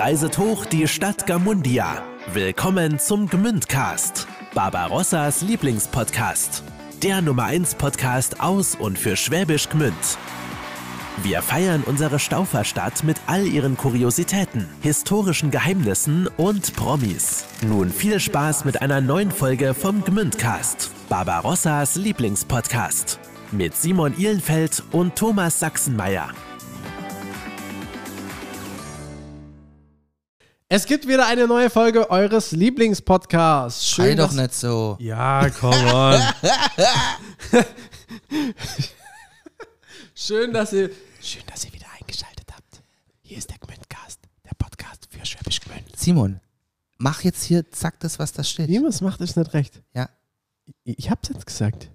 reiset hoch die Stadt Gamundia. Willkommen zum Gmündcast, Barbarossas Lieblingspodcast. Der Nummer 1 Podcast aus und für Schwäbisch Gmünd. Wir feiern unsere Stauferstadt mit all ihren Kuriositäten, historischen Geheimnissen und Promis. Nun viel Spaß mit einer neuen Folge vom Gmündcast, Barbarossas Lieblingspodcast. Mit Simon Ihlenfeld und Thomas Sachsenmeier. Es gibt wieder eine neue Folge eures Lieblingspodcasts. Schön, Sei doch nicht so. Ja, come on. Schön, dass ihr Schön, dass ihr wieder eingeschaltet habt. Hier ist der Gmündcast, der Podcast für Schwäbisch Gmünd. Simon, mach jetzt hier, zack, das, was da steht. Niemand macht es nicht recht. Ja. Ich, ich hab's jetzt gesagt.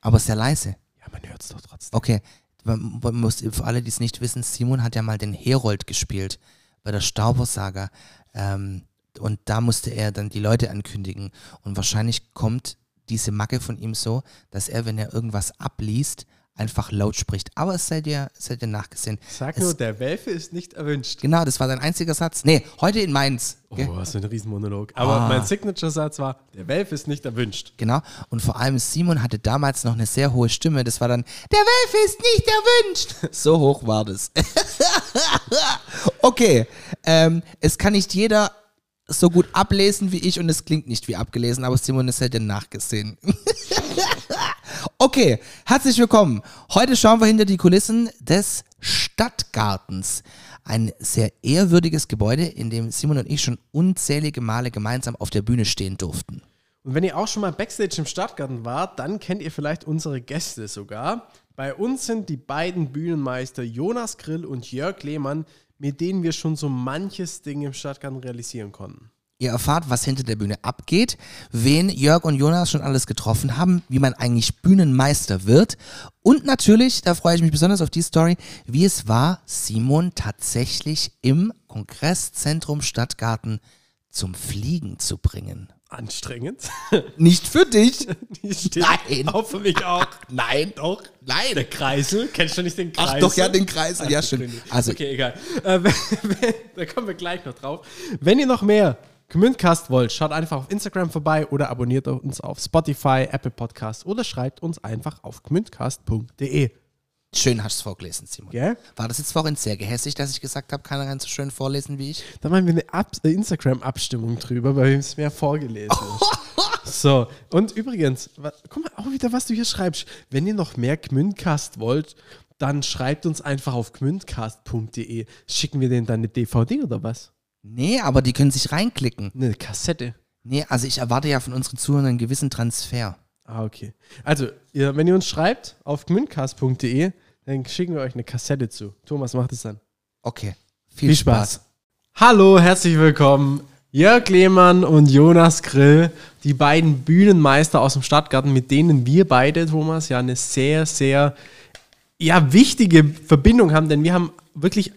Aber sehr leise. Ja, man hört's doch trotzdem. Okay. Man, man muss, für alle, die es nicht wissen, Simon hat ja mal den Herold gespielt bei der Stauber-Saga. Ähm, und da musste er dann die Leute ankündigen. Und wahrscheinlich kommt diese Macke von ihm so, dass er, wenn er irgendwas abliest, einfach laut spricht. Aber es sei dir, sei dir nachgesehen. Sag es, nur, der Welfe ist nicht erwünscht. Genau, das war dein einziger Satz. Nee, heute in Mainz. Oh, so ein Riesenmonolog. Aber ah. mein Signature-Satz war, der Welfe ist nicht erwünscht. Genau. Und vor allem Simon hatte damals noch eine sehr hohe Stimme. Das war dann, der Welfe ist nicht erwünscht. So hoch war das. okay. Ähm, es kann nicht jeder so gut ablesen wie ich und es klingt nicht wie abgelesen, aber Simon ist ja dir nachgesehen. okay, herzlich willkommen. Heute schauen wir hinter die Kulissen des Stadtgartens. Ein sehr ehrwürdiges Gebäude, in dem Simon und ich schon unzählige Male gemeinsam auf der Bühne stehen durften. Und wenn ihr auch schon mal Backstage im Stadtgarten wart, dann kennt ihr vielleicht unsere Gäste sogar. Bei uns sind die beiden Bühnenmeister Jonas Grill und Jörg Lehmann, mit denen wir schon so manches Ding im Stadtgarten realisieren konnten. Ihr erfahrt, was hinter der Bühne abgeht, wen Jörg und Jonas schon alles getroffen haben, wie man eigentlich Bühnenmeister wird und natürlich, da freue ich mich besonders auf die Story, wie es war, Simon tatsächlich im Kongresszentrum Stadtgarten zum Fliegen zu bringen. Anstrengend. Nicht für dich. Nein. Auch für mich auch. Nein, doch. Nein. Der Kreisel. Kennst du nicht den Kreisel? Ach doch, ja, den Kreisel. Ja, schön. Also, okay, egal. Äh, da kommen wir gleich noch drauf. Wenn ihr noch mehr Gmündcast wollt, schaut einfach auf Instagram vorbei oder abonniert uns auf Spotify, Apple Podcast oder schreibt uns einfach auf gmündcast.de. Schön hast du es vorgelesen, Simon. Yeah? War das jetzt vorhin sehr gehässig, dass ich gesagt habe, keiner kann so schön vorlesen wie ich? Da machen wir eine Instagram-Abstimmung drüber, bei wem es mehr vorgelesen ist. so, und übrigens, guck mal auch wieder, was du hier schreibst. Wenn ihr noch mehr Gmündcast wollt, dann schreibt uns einfach auf gmündcast.de. Schicken wir denen dann eine DVD oder was? Nee, aber die können sich reinklicken. Eine Kassette. Nee, also ich erwarte ja von unseren Zuhörern einen gewissen Transfer. Ah, okay. Also, ihr, wenn ihr uns schreibt auf gmündcast.de, dann schicken wir euch eine Kassette zu. Thomas macht es dann. Okay. Viel, Viel Spaß. Spaß. Hallo, herzlich willkommen. Jörg Lehmann und Jonas Grill, die beiden Bühnenmeister aus dem Stadtgarten, mit denen wir beide, Thomas, ja eine sehr, sehr ja, wichtige Verbindung haben, denn wir haben wirklich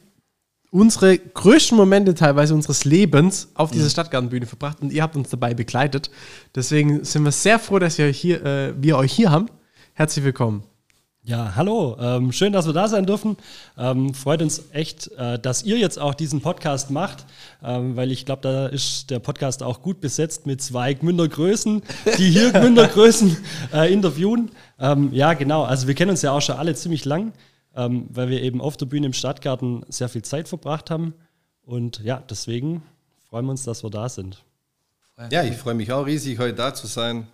unsere größten Momente teilweise unseres Lebens auf dieser mhm. Stadtgartenbühne verbracht und ihr habt uns dabei begleitet. Deswegen sind wir sehr froh, dass wir, hier, äh, wir euch hier haben. Herzlich willkommen. Ja, hallo. Ähm, schön, dass wir da sein dürfen. Ähm, freut uns echt, äh, dass ihr jetzt auch diesen Podcast macht, ähm, weil ich glaube, da ist der Podcast auch gut besetzt mit zwei Gmündergrößen, die hier Gmündergrößen äh, interviewen. Ähm, ja, genau. Also wir kennen uns ja auch schon alle ziemlich lang ähm, weil wir eben auf der Bühne im Stadtgarten sehr viel Zeit verbracht haben. Und ja, deswegen freuen wir uns, dass wir da sind. Ja, ich freue mich auch riesig, heute da zu sein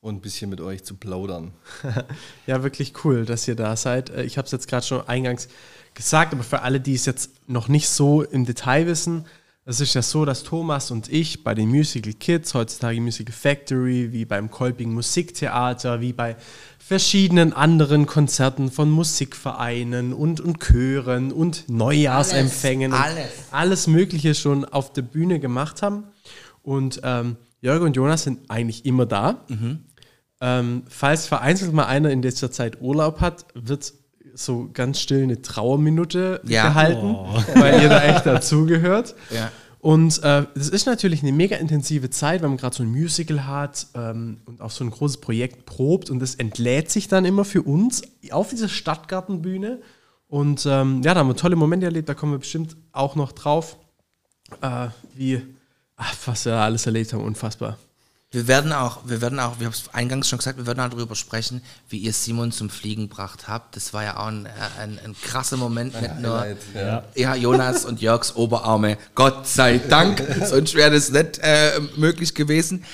und ein bisschen mit euch zu plaudern. ja, wirklich cool, dass ihr da seid. Äh, ich habe es jetzt gerade schon eingangs gesagt, aber für alle, die es jetzt noch nicht so im Detail wissen, es ist ja so, dass Thomas und ich bei den Musical Kids, heutzutage Musical Factory, wie beim Kolping Musiktheater, wie bei verschiedenen anderen Konzerten von Musikvereinen und, und Chören und Neujahrsempfängen. Alles, alles. alles Mögliche schon auf der Bühne gemacht haben. Und ähm, Jörg und Jonas sind eigentlich immer da. Mhm. Ähm, falls vereinzelt mal einer in letzter Zeit Urlaub hat, wird so ganz still eine Trauerminute ja. gehalten, oh. weil ihr da echt dazugehört. Ja. Und äh, das ist natürlich eine mega intensive Zeit, wenn man gerade so ein Musical hat ähm, und auch so ein großes Projekt probt und das entlädt sich dann immer für uns auf dieser Stadtgartenbühne. Und ähm, ja, da haben wir tolle Momente erlebt, da kommen wir bestimmt auch noch drauf. äh, wie, ach, was wir alles erlebt haben, unfassbar. Wir werden auch, wir werden auch, wir haben es eingangs schon gesagt, wir werden auch darüber sprechen, wie ihr Simon zum Fliegen gebracht habt. Das war ja auch ein, ein, ein krasser Moment, nicht nur ja. ja, Jonas und Jörgs Oberarme. Gott sei Dank, sonst wäre das nicht äh, möglich gewesen.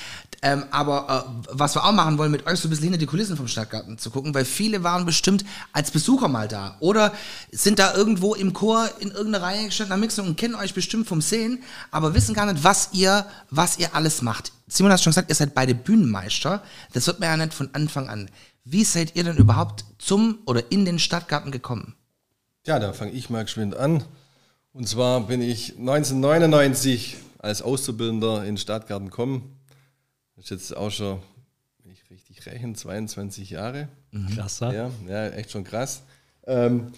Ähm, aber äh, was wir auch machen wollen, mit euch so ein bisschen hinter die Kulissen vom Stadtgarten zu gucken, weil viele waren bestimmt als Besucher mal da oder sind da irgendwo im Chor in irgendeiner Reihe gestanden am Mixen und kennen euch bestimmt vom Sehen, aber wissen gar nicht, was ihr, was ihr alles macht. Simon hat schon gesagt, ihr seid beide Bühnenmeister. Das wird man ja nicht von Anfang an. Wie seid ihr denn überhaupt zum oder in den Stadtgarten gekommen? Ja, da fange ich mal geschwind an. Und zwar bin ich 1999 als Auszubildender in den Stadtgarten gekommen. Das ist jetzt auch schon, wenn ich richtig rechne, 22 Jahre. Krasser. Ja, ja, echt schon krass. Ähm,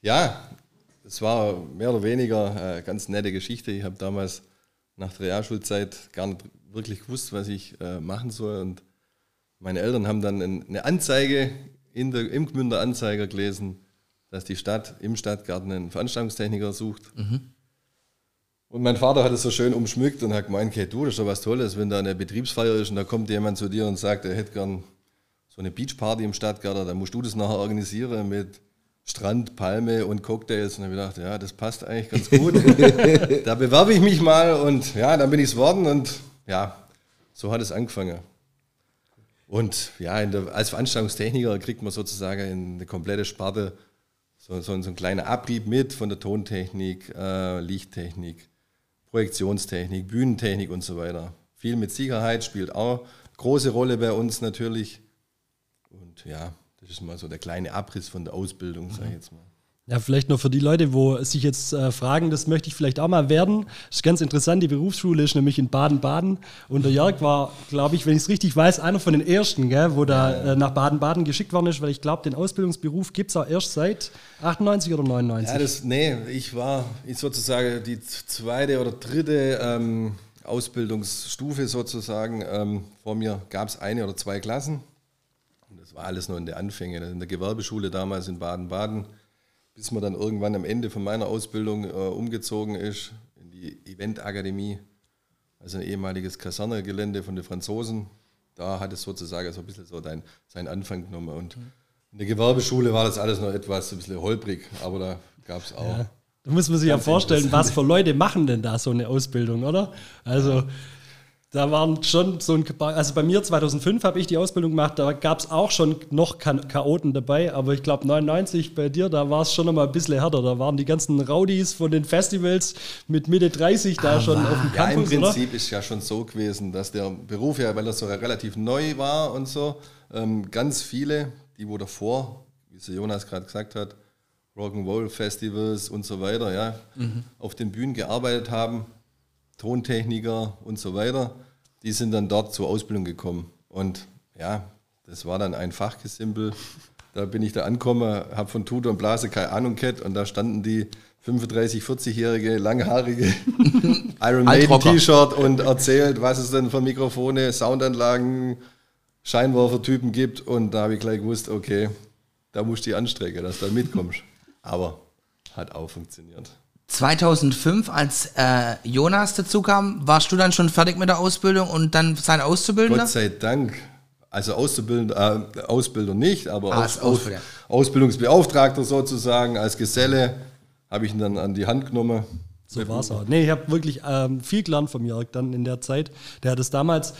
ja, es war mehr oder weniger eine ganz nette Geschichte. Ich habe damals nach der Realschulzeit gar nicht wirklich gewusst, was ich äh, machen soll. Und meine Eltern haben dann ein- eine Anzeige in der, im Gmünder Anzeiger gelesen, dass die Stadt im Stadtgarten einen Veranstaltungstechniker sucht. Und mein Vater hat es so schön umschmückt und hat gemeint, okay, du, das ist doch was Tolles, wenn da eine Betriebsfeier ist und da kommt jemand zu dir und sagt, er hätte gern so eine Beachparty im Stadtgarten, dann musst du das nachher organisieren mit Strand, Palme und Cocktails. Und dann habe ich gedacht, ja, das passt eigentlich ganz gut. da bewerbe ich mich mal und ja, dann bin ich es worden und ja, so hat es angefangen. Und ja, in der, als Veranstaltungstechniker kriegt man sozusagen eine komplette Sparte, so, so, so einen kleinen Abrieb mit von der Tontechnik, äh, Lichttechnik, Projektionstechnik, Bühnentechnik und so weiter. Viel mit Sicherheit spielt auch große Rolle bei uns natürlich. Und ja, das ist mal so der kleine Abriss von der Ausbildung, sage ich jetzt mal. Ja, vielleicht noch für die Leute, wo sich jetzt äh, fragen, das möchte ich vielleicht auch mal werden. Das ist ganz interessant, die Berufsschule ist nämlich in Baden-Baden und der Jörg war, glaube ich, wenn ich es richtig weiß, einer von den ersten, gell, wo da äh, nach Baden-Baden geschickt worden ist, weil ich glaube, den Ausbildungsberuf gibt es auch erst seit 98 oder 99. Ja, das, nee, ich war ich sozusagen die zweite oder dritte ähm, Ausbildungsstufe sozusagen. Ähm, vor mir gab es eine oder zwei Klassen. Und das war alles nur in der Anfänge, in der Gewerbeschule damals in Baden-Baden, bis man dann irgendwann am Ende von meiner Ausbildung äh, umgezogen ist in die Eventakademie, also ein ehemaliges Kasernegelände von den Franzosen. Da hat es sozusagen so ein bisschen so dein, seinen Anfang genommen. Und in der Gewerbeschule war das alles noch etwas ein bisschen holprig, aber da gab es auch. Da muss man sich ja vorstellen, was für Leute machen denn da so eine Ausbildung, oder? Also, da waren schon so ein, also bei mir 2005 habe ich die Ausbildung gemacht, da gab es auch schon noch Cha- Chaoten dabei, aber ich glaube 99 bei dir, da war es schon noch mal ein bisschen härter. Da waren die ganzen Rowdies von den Festivals mit Mitte 30 da schon auf dem Ja, im Campus, oder? Prinzip ist ja schon so gewesen, dass der Beruf ja, weil er so relativ neu war und so, ähm, ganz viele, die wo davor, wie es Jonas gerade gesagt hat, Rock'n'Roll Festivals und so weiter, ja, auf den Bühnen gearbeitet haben, Tontechniker und so weiter, die sind dann dort zur Ausbildung gekommen. Und ja, das war dann ein Fachgesimpel. Da bin ich da angekommen, habe von Tut und Blase keine Ahnung gehabt und da standen die 35, 40-jährige, langhaarige Iron Maiden. T-Shirt und erzählt, was es denn für Mikrofone, Soundanlagen, Scheinwerfertypen gibt. Und da habe ich gleich gewusst, okay, da musst du die anstrengen, dass du da mitkommst. Aber hat auch funktioniert. 2005, als äh, Jonas dazu kam, warst du dann schon fertig mit der Ausbildung und dann sein Auszubildender? Gott sei Dank. Also Auszubildender, äh, Ausbilder nicht, aber Ah, Aus, Aus. Ausbildungsbeauftragter sozusagen, als Geselle habe ich ihn dann an die Hand genommen. So war es auch. Nee, ich habe wirklich ähm, viel gelernt vom Jörg dann in der Zeit. Der hat es damals,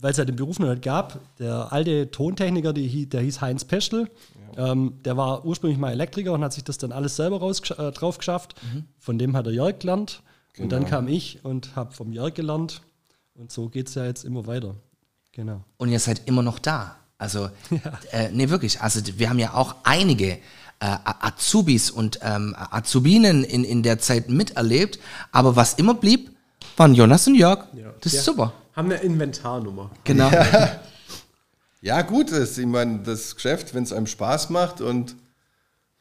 weil es ja den Beruf noch nicht gab, der alte Tontechniker, die, der hieß Heinz Peschel, ähm, der war ursprünglich mal Elektriker und hat sich das dann alles selber raus, äh, drauf geschafft. Von dem hat der Jörg gelernt. Und dann kam ich und habe vom Jörg gelernt. Und so geht es ja jetzt immer weiter. Genau. Und ihr seid immer noch da. Also, äh, nee, wirklich. Also, wir haben ja auch einige äh, Azubis und ähm, Azubinen in, in der Zeit miterlebt. Aber was immer blieb, waren Jonas und Jörg. Das ist Ja. super. Haben eine Inventarnummer. Genau. Ja, gut, das, ich meine, das Geschäft, wenn es einem Spaß macht und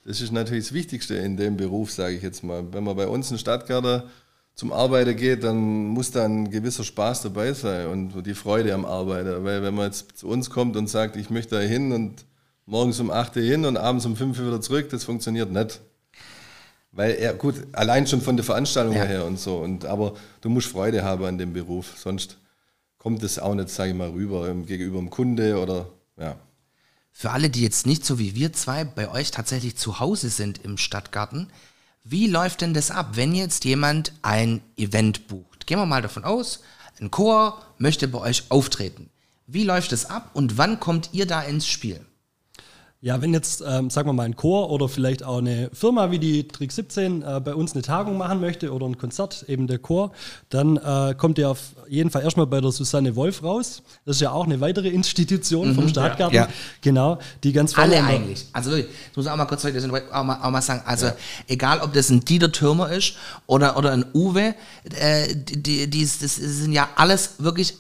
das ist natürlich das Wichtigste in dem Beruf, sage ich jetzt mal. Wenn man bei uns in Stadtgarten zum Arbeiten geht, dann muss da ein gewisser Spaß dabei sein und die Freude am Arbeiten. Weil wenn man jetzt zu uns kommt und sagt, ich möchte da hin und morgens um 8 Uhr hin und abends um 5 Uhr wieder zurück, das funktioniert nicht. Weil er, gut, allein schon von der Veranstaltung Ja. her und so. Und, aber du musst Freude haben an dem Beruf, sonst kommt es auch nicht, sage ich mal, rüber ähm, gegenüber dem Kunde oder ja. Für alle, die jetzt nicht so wie wir zwei bei euch tatsächlich zu Hause sind im Stadtgarten, wie läuft denn das ab, wenn jetzt jemand ein Event bucht? Gehen wir mal davon aus, ein Chor möchte bei euch auftreten. Wie läuft es ab und wann kommt ihr da ins Spiel? Ja, wenn jetzt, ähm, sagen wir mal, ein Chor oder vielleicht auch eine Firma wie die Trick 17 äh, bei uns eine Tagung machen möchte oder ein Konzert, eben der Chor, dann äh, kommt ihr auf jeden Fall erstmal bei der Susanne Wolf raus. Das ist ja auch eine weitere Institution vom Stadtgarten. Ja. Genau, die ganz vorne Alle eigentlich. Also wirklich, das muss ich auch mal kurz auch mal, auch mal sagen. Also egal, ob das ein Dieter Türmer ist oder, oder ein Uwe, äh, die, die, die, das sind ja alles wirklich,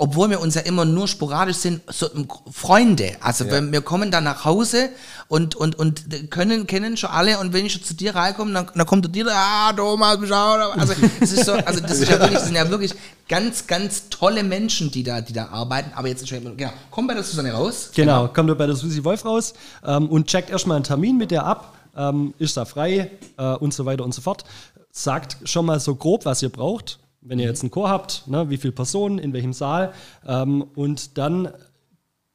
obwohl wir uns ja immer nur sporadisch sind, so Freunde. Also wenn wir kommen dann nach Hause und, und, und können, kennen schon alle und wenn ich schon zu dir reinkomme, dann, dann kommt Dieter, ah, Thomas, da?" also das ist so, also das ist ja wirklich, das sind ja wirklich ganz, ganz tolle Menschen, die da, die da arbeiten. Aber jetzt, genau, komm bei der Susanne raus. Genau, kommt ihr bei der Susi Wolf raus ähm, und checkt erstmal einen Termin mit der ab, ähm, ist da frei äh, und so weiter und so fort. Sagt schon mal so grob, was ihr braucht, wenn ihr jetzt einen Chor habt, ne, wie viele Personen, in welchem Saal ähm, und dann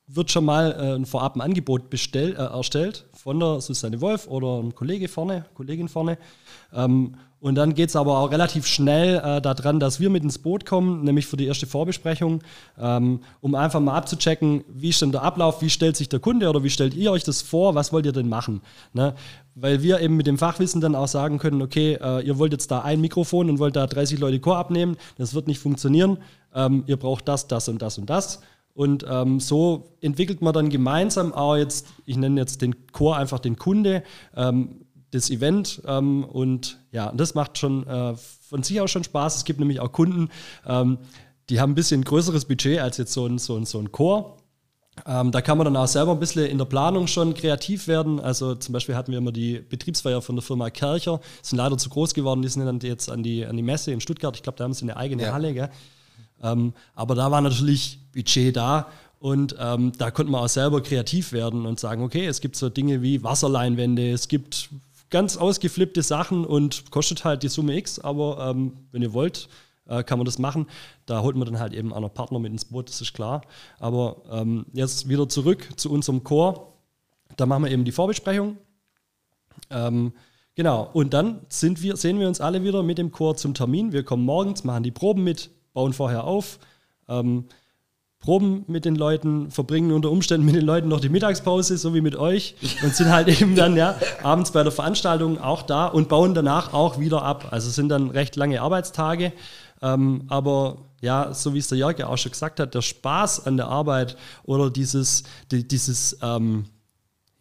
wird schon mal äh, ein vorab ein Angebot bestell, äh, erstellt von der Susanne Wolf oder einem Kollege vorne, Kollegin vorne. Ähm, und dann geht es aber auch relativ schnell äh, daran, dass wir mit ins Boot kommen, nämlich für die erste Vorbesprechung, ähm, um einfach mal abzuchecken, wie ist denn der Ablauf, wie stellt sich der Kunde oder wie stellt ihr euch das vor, was wollt ihr denn machen? Ne? Weil wir eben mit dem Fachwissen dann auch sagen können, okay, äh, ihr wollt jetzt da ein Mikrofon und wollt da 30 Leute Chor abnehmen, das wird nicht funktionieren, ähm, ihr braucht das, das und das und das. Und ähm, so entwickelt man dann gemeinsam auch jetzt, ich nenne jetzt den Chor einfach den Kunde, ähm, das Event ähm, und ja, das macht schon äh, von sich aus schon Spaß. Es gibt nämlich auch Kunden, ähm, die haben ein bisschen größeres Budget als jetzt so ein, so ein, so ein Chor. Ähm, da kann man dann auch selber ein bisschen in der Planung schon kreativ werden. Also zum Beispiel hatten wir immer die Betriebsfeier von der Firma Kercher, sind leider zu groß geworden, die sind dann jetzt an die, an die Messe in Stuttgart. Ich glaube, da haben sie eine eigene Ja. Halle. Ähm, aber da war natürlich Budget da und ähm, da konnte man auch selber kreativ werden und sagen, okay, es gibt so Dinge wie Wasserleinwände, es gibt ganz ausgeflippte Sachen und kostet halt die Summe X, aber ähm, wenn ihr wollt, äh, kann man das machen. Da holt man dann halt eben auch noch Partner mit ins Boot, das ist klar. Aber ähm, jetzt wieder zurück zu unserem Chor. Da machen wir eben die Vorbesprechung. Ähm, genau, und dann wir, sehen wir uns alle wieder mit dem Chor zum Termin. Wir kommen morgens, machen die Proben mit, bauen vorher auf, ähm, proben mit den Leuten, verbringen unter Umständen mit den Leuten noch die Mittagspause, so wie mit euch, und sind halt eben dann ja abends bei der Veranstaltung auch da und bauen danach auch wieder ab. Also sind dann recht lange Arbeitstage. Ähm, aber ja, so wie es der Jörg ja auch schon gesagt hat, der Spaß an der Arbeit oder dieses, die, dieses ähm,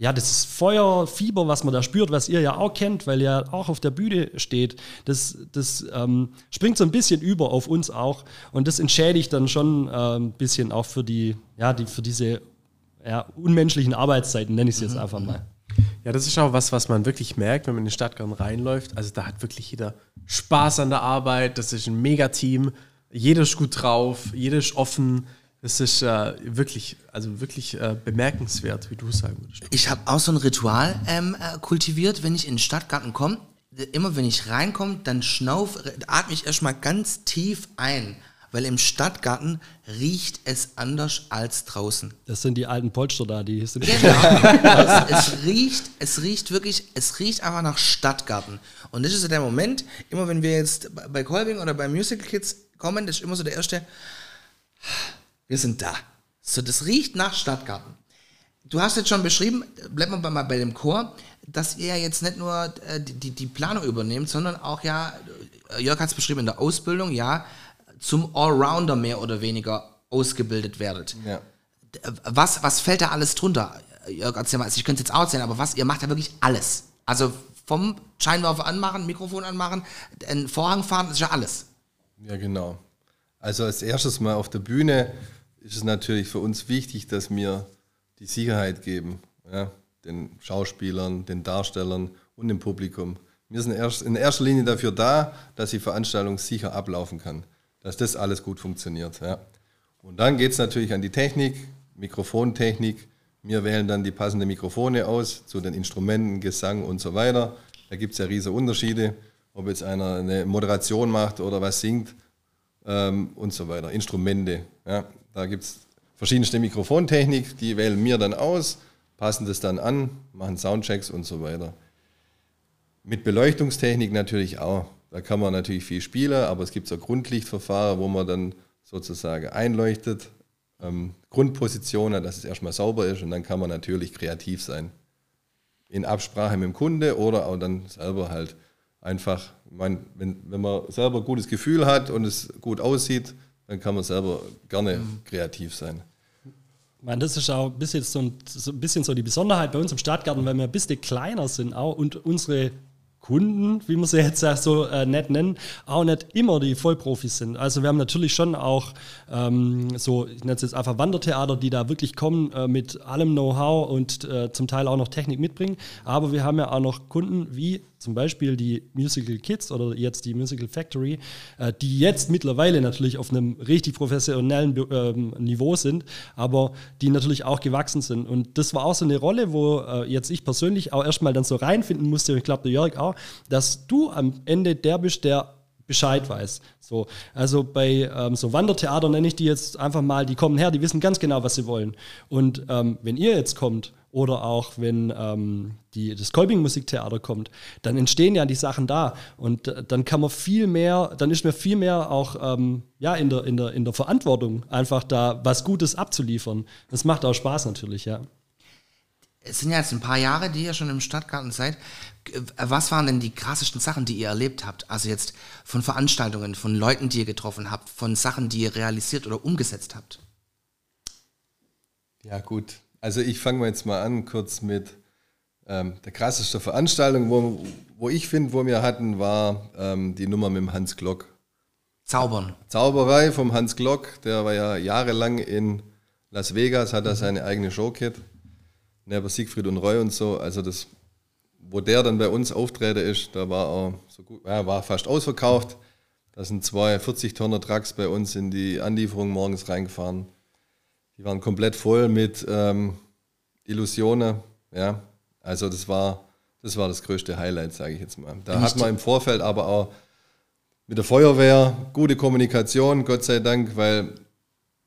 ja, das Feuer, Fieber, was man da spürt, was ihr ja auch kennt, weil ihr auch auf der Bühne steht, das, das ähm, springt so ein bisschen über auf uns auch und das entschädigt dann schon äh, ein bisschen auch für die, ja, die, für diese ja, unmenschlichen Arbeitszeiten, nenne ich es jetzt einfach mal. Ja, das ist auch was, was man wirklich merkt, wenn man in den Stadtgarten reinläuft. Also da hat wirklich jeder Spaß an der Arbeit. Das ist ein Megateam. Jeder ist gut drauf, jeder ist offen. Das ist äh, wirklich, also wirklich äh, bemerkenswert, wie du sagen würdest. Ich habe auch so ein Ritual ähm, äh, kultiviert, wenn ich in den Stadtgarten komme. Immer wenn ich reinkomme, dann schnauf, atme ich erstmal ganz tief ein, weil im Stadtgarten riecht es anders als draußen. Das sind die alten Polster da, die sind Genau. es, es riecht, es riecht wirklich, es riecht einfach nach Stadtgarten. Und das ist so der Moment, immer wenn wir jetzt bei- bei Kolbing oder bei Musical Kids kommen, das ist immer so der erste, wir sind da. So, das riecht nach Stadtgarten. Du hast jetzt schon beschrieben, bleiben wir mal bei dem Chor, dass ihr ja jetzt nicht nur äh, die, die, Planung übernehmt, sondern auch ja, äh, Jörg hat es beschrieben, in der Ausbildung, ja, zum Allrounder mehr oder weniger ausgebildet werdet. Ja. Was, was fällt da alles drunter? Jörg, erzähl mal, also ich könnte es jetzt auch erzählen, aber was, ihr macht ja wirklich alles. Also vom Scheinwerfer anmachen, Mikrofon anmachen, einen Vorhang fahren, das ist ja alles. Ja, genau. Also als erstes mal auf der Bühne ist es natürlich für uns wichtig, dass wir die Sicherheit geben, ja, den Schauspielern, den Darstellern und dem Publikum. Wir sind erst in erster Linie dafür da, dass die Veranstaltung sicher ablaufen kann, dass das alles gut funktioniert. Ja. Und dann geht es natürlich an die Technik, Mikrofontechnik. Wir wählen dann die passenden Mikrofone aus zu den Instrumenten, Gesang und so weiter. Da gibt es ja riesige Unterschiede, ob jetzt einer eine Moderation macht oder was singt ähm, und so weiter. Instrumente. Ja. Da gibt es verschiedenste Mikrofontechnik, die wählen wir dann aus, passen das dann an, machen Soundchecks und so weiter. Mit Beleuchtungstechnik natürlich auch. Da kann man natürlich viel spielen, aber es gibt so Grundlichtverfahren, wo man dann sozusagen einleuchtet, ähm, Grundpositionen, dass es erstmal sauber ist und dann kann man natürlich kreativ sein. In Absprache mit dem Kunde oder auch dann selber halt einfach, mein, wenn, wenn man selber ein gutes Gefühl hat und es gut aussieht, dann kann man selber gerne mhm. kreativ sein. Ich meine, das ist auch ein bisschen so, ein, so ein bisschen so die Besonderheit bei uns im Stadtgarten, weil wir ein bisschen kleiner sind auch und unsere Kunden, wie man sie jetzt so äh, nett nennen, auch nicht immer die Vollprofis sind. Also wir haben natürlich schon auch ähm, so, ich nenne es jetzt einfach Wandertheater, die da wirklich kommen äh, mit allem Know-how und äh, zum Teil auch noch Technik mitbringen. Aber wir haben ja auch noch Kunden wie zum Beispiel die Musical Kids oder jetzt die Musical Factory, äh, die jetzt mittlerweile natürlich auf einem richtig professionellen ähm, Niveau sind, aber die natürlich auch gewachsen sind. Und das war auch so eine Rolle, wo äh, jetzt ich persönlich auch erstmal dann so reinfinden musste, und ich glaube der Jörg auch, dass du am Ende der bist, der Bescheid weiß. So, also bei ähm, so Wandertheater nenne ich die jetzt einfach mal, die kommen her, die wissen ganz genau, was sie wollen. Und ähm, wenn ihr jetzt kommt oder auch wenn ähm, die, das Kolping Musiktheater kommt, dann entstehen ja die Sachen da und äh, dann kann man viel mehr, dann ist mir viel mehr auch ähm, ja, in, der, in, der, in der Verantwortung, einfach da was Gutes abzuliefern. Das macht auch Spaß natürlich, ja. Es sind ja jetzt ein paar Jahre, die ihr schon im Stadtgarten seid. Was waren denn die krassesten Sachen, die ihr erlebt habt? Also jetzt von Veranstaltungen, von Leuten, die ihr getroffen habt, von Sachen, die ihr realisiert oder umgesetzt habt? Ja, gut. Also ich fange mal jetzt mal an, kurz mit ähm, der krasseste Veranstaltung, wo, wo ich finde, wo wir hatten, war ähm, die Nummer mit dem Hans Glock. Zaubern. Zauberei vom Hans Glock, der war ja jahrelang in Las Vegas, hat da seine eigene Showkit. Neben Siegfried und Roy und so. Also das, wo der dann bei uns auftrete ist, da war er so gut, ja, war fast ausverkauft. Da sind zwei 40-Tonner Trucks bei uns in die Anlieferung morgens reingefahren. Die waren komplett voll mit ähm, Illusionen. Ja, also das war das war das größte Highlight, sage ich jetzt mal. Da hat man im Vorfeld aber auch mit der Feuerwehr gute Kommunikation, Gott sei Dank, weil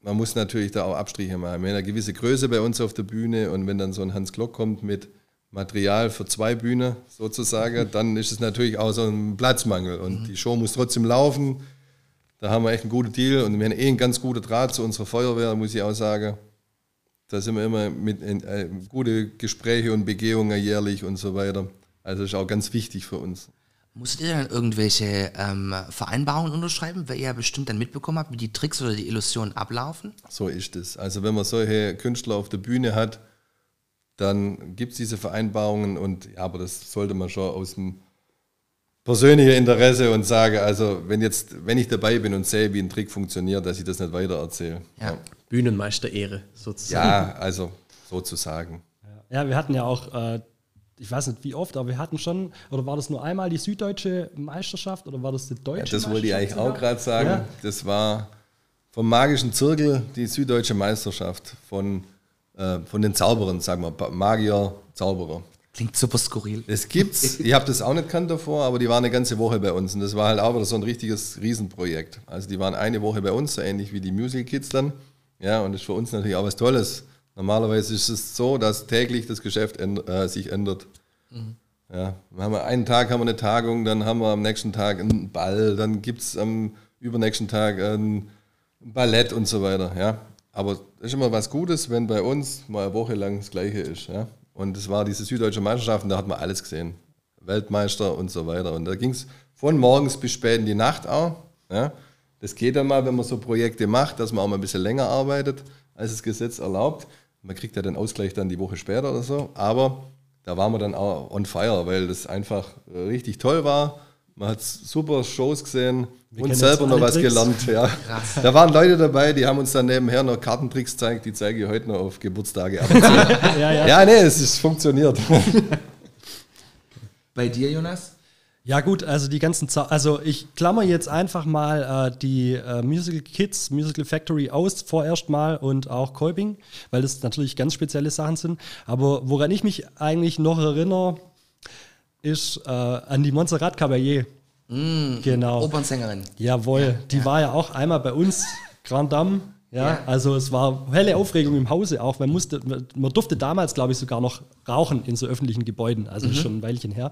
man muss natürlich da auch Abstriche machen. Wir haben eine gewisse Größe bei uns auf der Bühne und wenn dann so ein Hans Glock kommt mit Material für zwei Bühnen sozusagen, dann ist es natürlich auch so ein Platzmangel und mhm. die Show muss trotzdem laufen. Da haben wir echt einen guten Deal und wir haben eh einen ganz guten Draht zu unserer Feuerwehr, muss ich auch sagen. Da sind wir immer mit äh, gute Gespräche und Begehungen jährlich und so weiter. Also das ist auch ganz wichtig für uns. Musstet ihr dann irgendwelche ähm, Vereinbarungen unterschreiben, weil ihr ja bestimmt dann mitbekommen habt, wie die Tricks oder die Illusionen ablaufen? So ist es. Also wenn man solche Künstler auf der Bühne hat, dann gibt es diese Vereinbarungen und ja, aber das sollte man schon aus dem persönlichen Interesse und sage, also wenn jetzt, wenn ich dabei bin und sehe, wie ein Trick funktioniert, dass ich das nicht weiter erzähle. Ja. ja. Bühnenmeister Ehre sozusagen. Ja, also sozusagen. Ja, wir hatten ja auch äh, ich weiß nicht wie oft, aber wir hatten schon, oder war das nur einmal die süddeutsche Meisterschaft oder war das die deutsche? Ja, das wollte ich eigentlich auch gerade sagen. Ja. Das war vom magischen Zirkel die süddeutsche Meisterschaft von, äh, von den Zauberern, sagen wir, Magier, Zauberer. Klingt super skurril. Es gibt's, ich habe das auch nicht kannt davor, aber die waren eine ganze Woche bei uns und das war halt auch wieder so ein richtiges Riesenprojekt. Also die waren eine Woche bei uns, so ähnlich wie die Musical Kids dann. Ja, und das ist für uns natürlich auch was Tolles Normalerweise ist es so, dass täglich das Geschäft änd äh, sich ändert. Mhm. Ja, haben wir einen Tag haben wir eine Tagung, dann haben wir am nächsten Tag einen Ball, dann gibt es am übernächsten Tag ein Ballett und so weiter. Ja. Aber das ist immer was Gutes, wenn bei uns mal eine Woche lang das Gleiche ist. Ja. Und es war diese süddeutsche Meisterschaft und da hat man alles gesehen. Weltmeister und so weiter. Und da ging es von morgens bis spät in die Nacht auch. Ja. Das geht dann mal, wenn man so Projekte macht, dass man auch mal ein bisschen länger arbeitet, als das Gesetz erlaubt. Man kriegt ja den Ausgleich dann die Woche später oder so. Aber da waren wir dann auch on fire, weil das einfach richtig toll war. Man hat super Shows gesehen wir und selber noch was Tricks. gelernt. Ja. Da waren Leute dabei, die haben uns dann nebenher noch Kartentricks gezeigt, die zeige ich heute noch auf Geburtstage ab. ja, ja. ja, nee, es ist funktioniert. Bei dir, Jonas? Ja gut, also die ganzen, Zau also ich klammer jetzt einfach mal äh, die äh, Musical Kids, Musical Factory aus vorerst mal und auch Kolbing, weil das natürlich ganz spezielle Sachen sind. Aber woran ich mich eigentlich noch erinnere, ist äh, an die Montserrat Caballé. genau. Opernsängerin. Jawohl, die war ja auch einmal bei uns, Grand Dame. Ja, Ja. also es war helle Aufregung im Hause auch. Man, musste, man durfte damals, glaube ich, sogar noch rauchen in so öffentlichen Gebäuden. Also ist schon ein Weilchen her.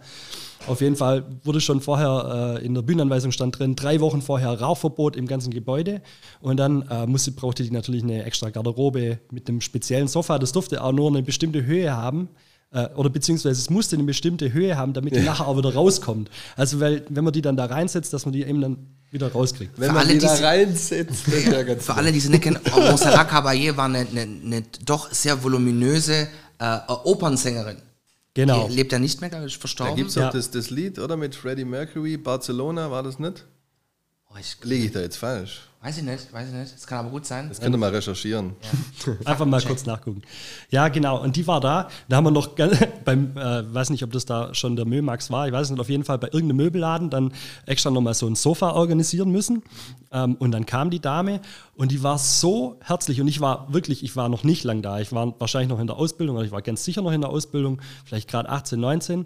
Auf jeden Fall wurde schon vorher äh, in der Bühnenanweisung stand drin, drei Wochen vorher Rauchverbot im ganzen Gebäude. Und dann äh, musste, brauchte die natürlich eine extra Garderobe mit einem speziellen Sofa. Das durfte auch nur eine bestimmte Höhe haben. Äh, oder beziehungsweise es musste eine bestimmte Höhe haben, damit die nachher auch wieder rauskommt. Also weil, wenn man die dann da reinsetzt, dass man die eben dann wieder rauskriegt. Wenn Für man alle, die da reinsetzt, das ist ja ganz Für alle, die sie nicht kennen, Montserrat Caballé war eine, eine, eine doch sehr voluminöse äh, Opernsängerin. Genau. Die lebt ja nicht mehr, glaube ich, Da verstorben. gibt es Ja. auch das, das Lied, oder? Mit Freddie Mercury, Barcelona, war das nicht? oh, ich, Liege ich da jetzt falsch? Weiß ich nicht, weiß ich nicht. Das kann aber gut sein. Das könnt ihr mal recherchieren. Einfach mal kurz nachgucken. Ja, genau. Und die war da. Da haben wir noch ganz- beim, äh, weiß nicht, ob das da schon der Mömax war. Ich weiß nicht, auf jeden Fall bei irgendeinem Möbelladen dann extra nochmal so ein Sofa organisieren müssen. Ähm, und dann kam die Dame und die war so herzlich. Und ich war wirklich, ich war noch nicht lang da. Ich war wahrscheinlich noch in der Ausbildung, oder ich war ganz sicher noch in der Ausbildung, vielleicht gerade 18, 19.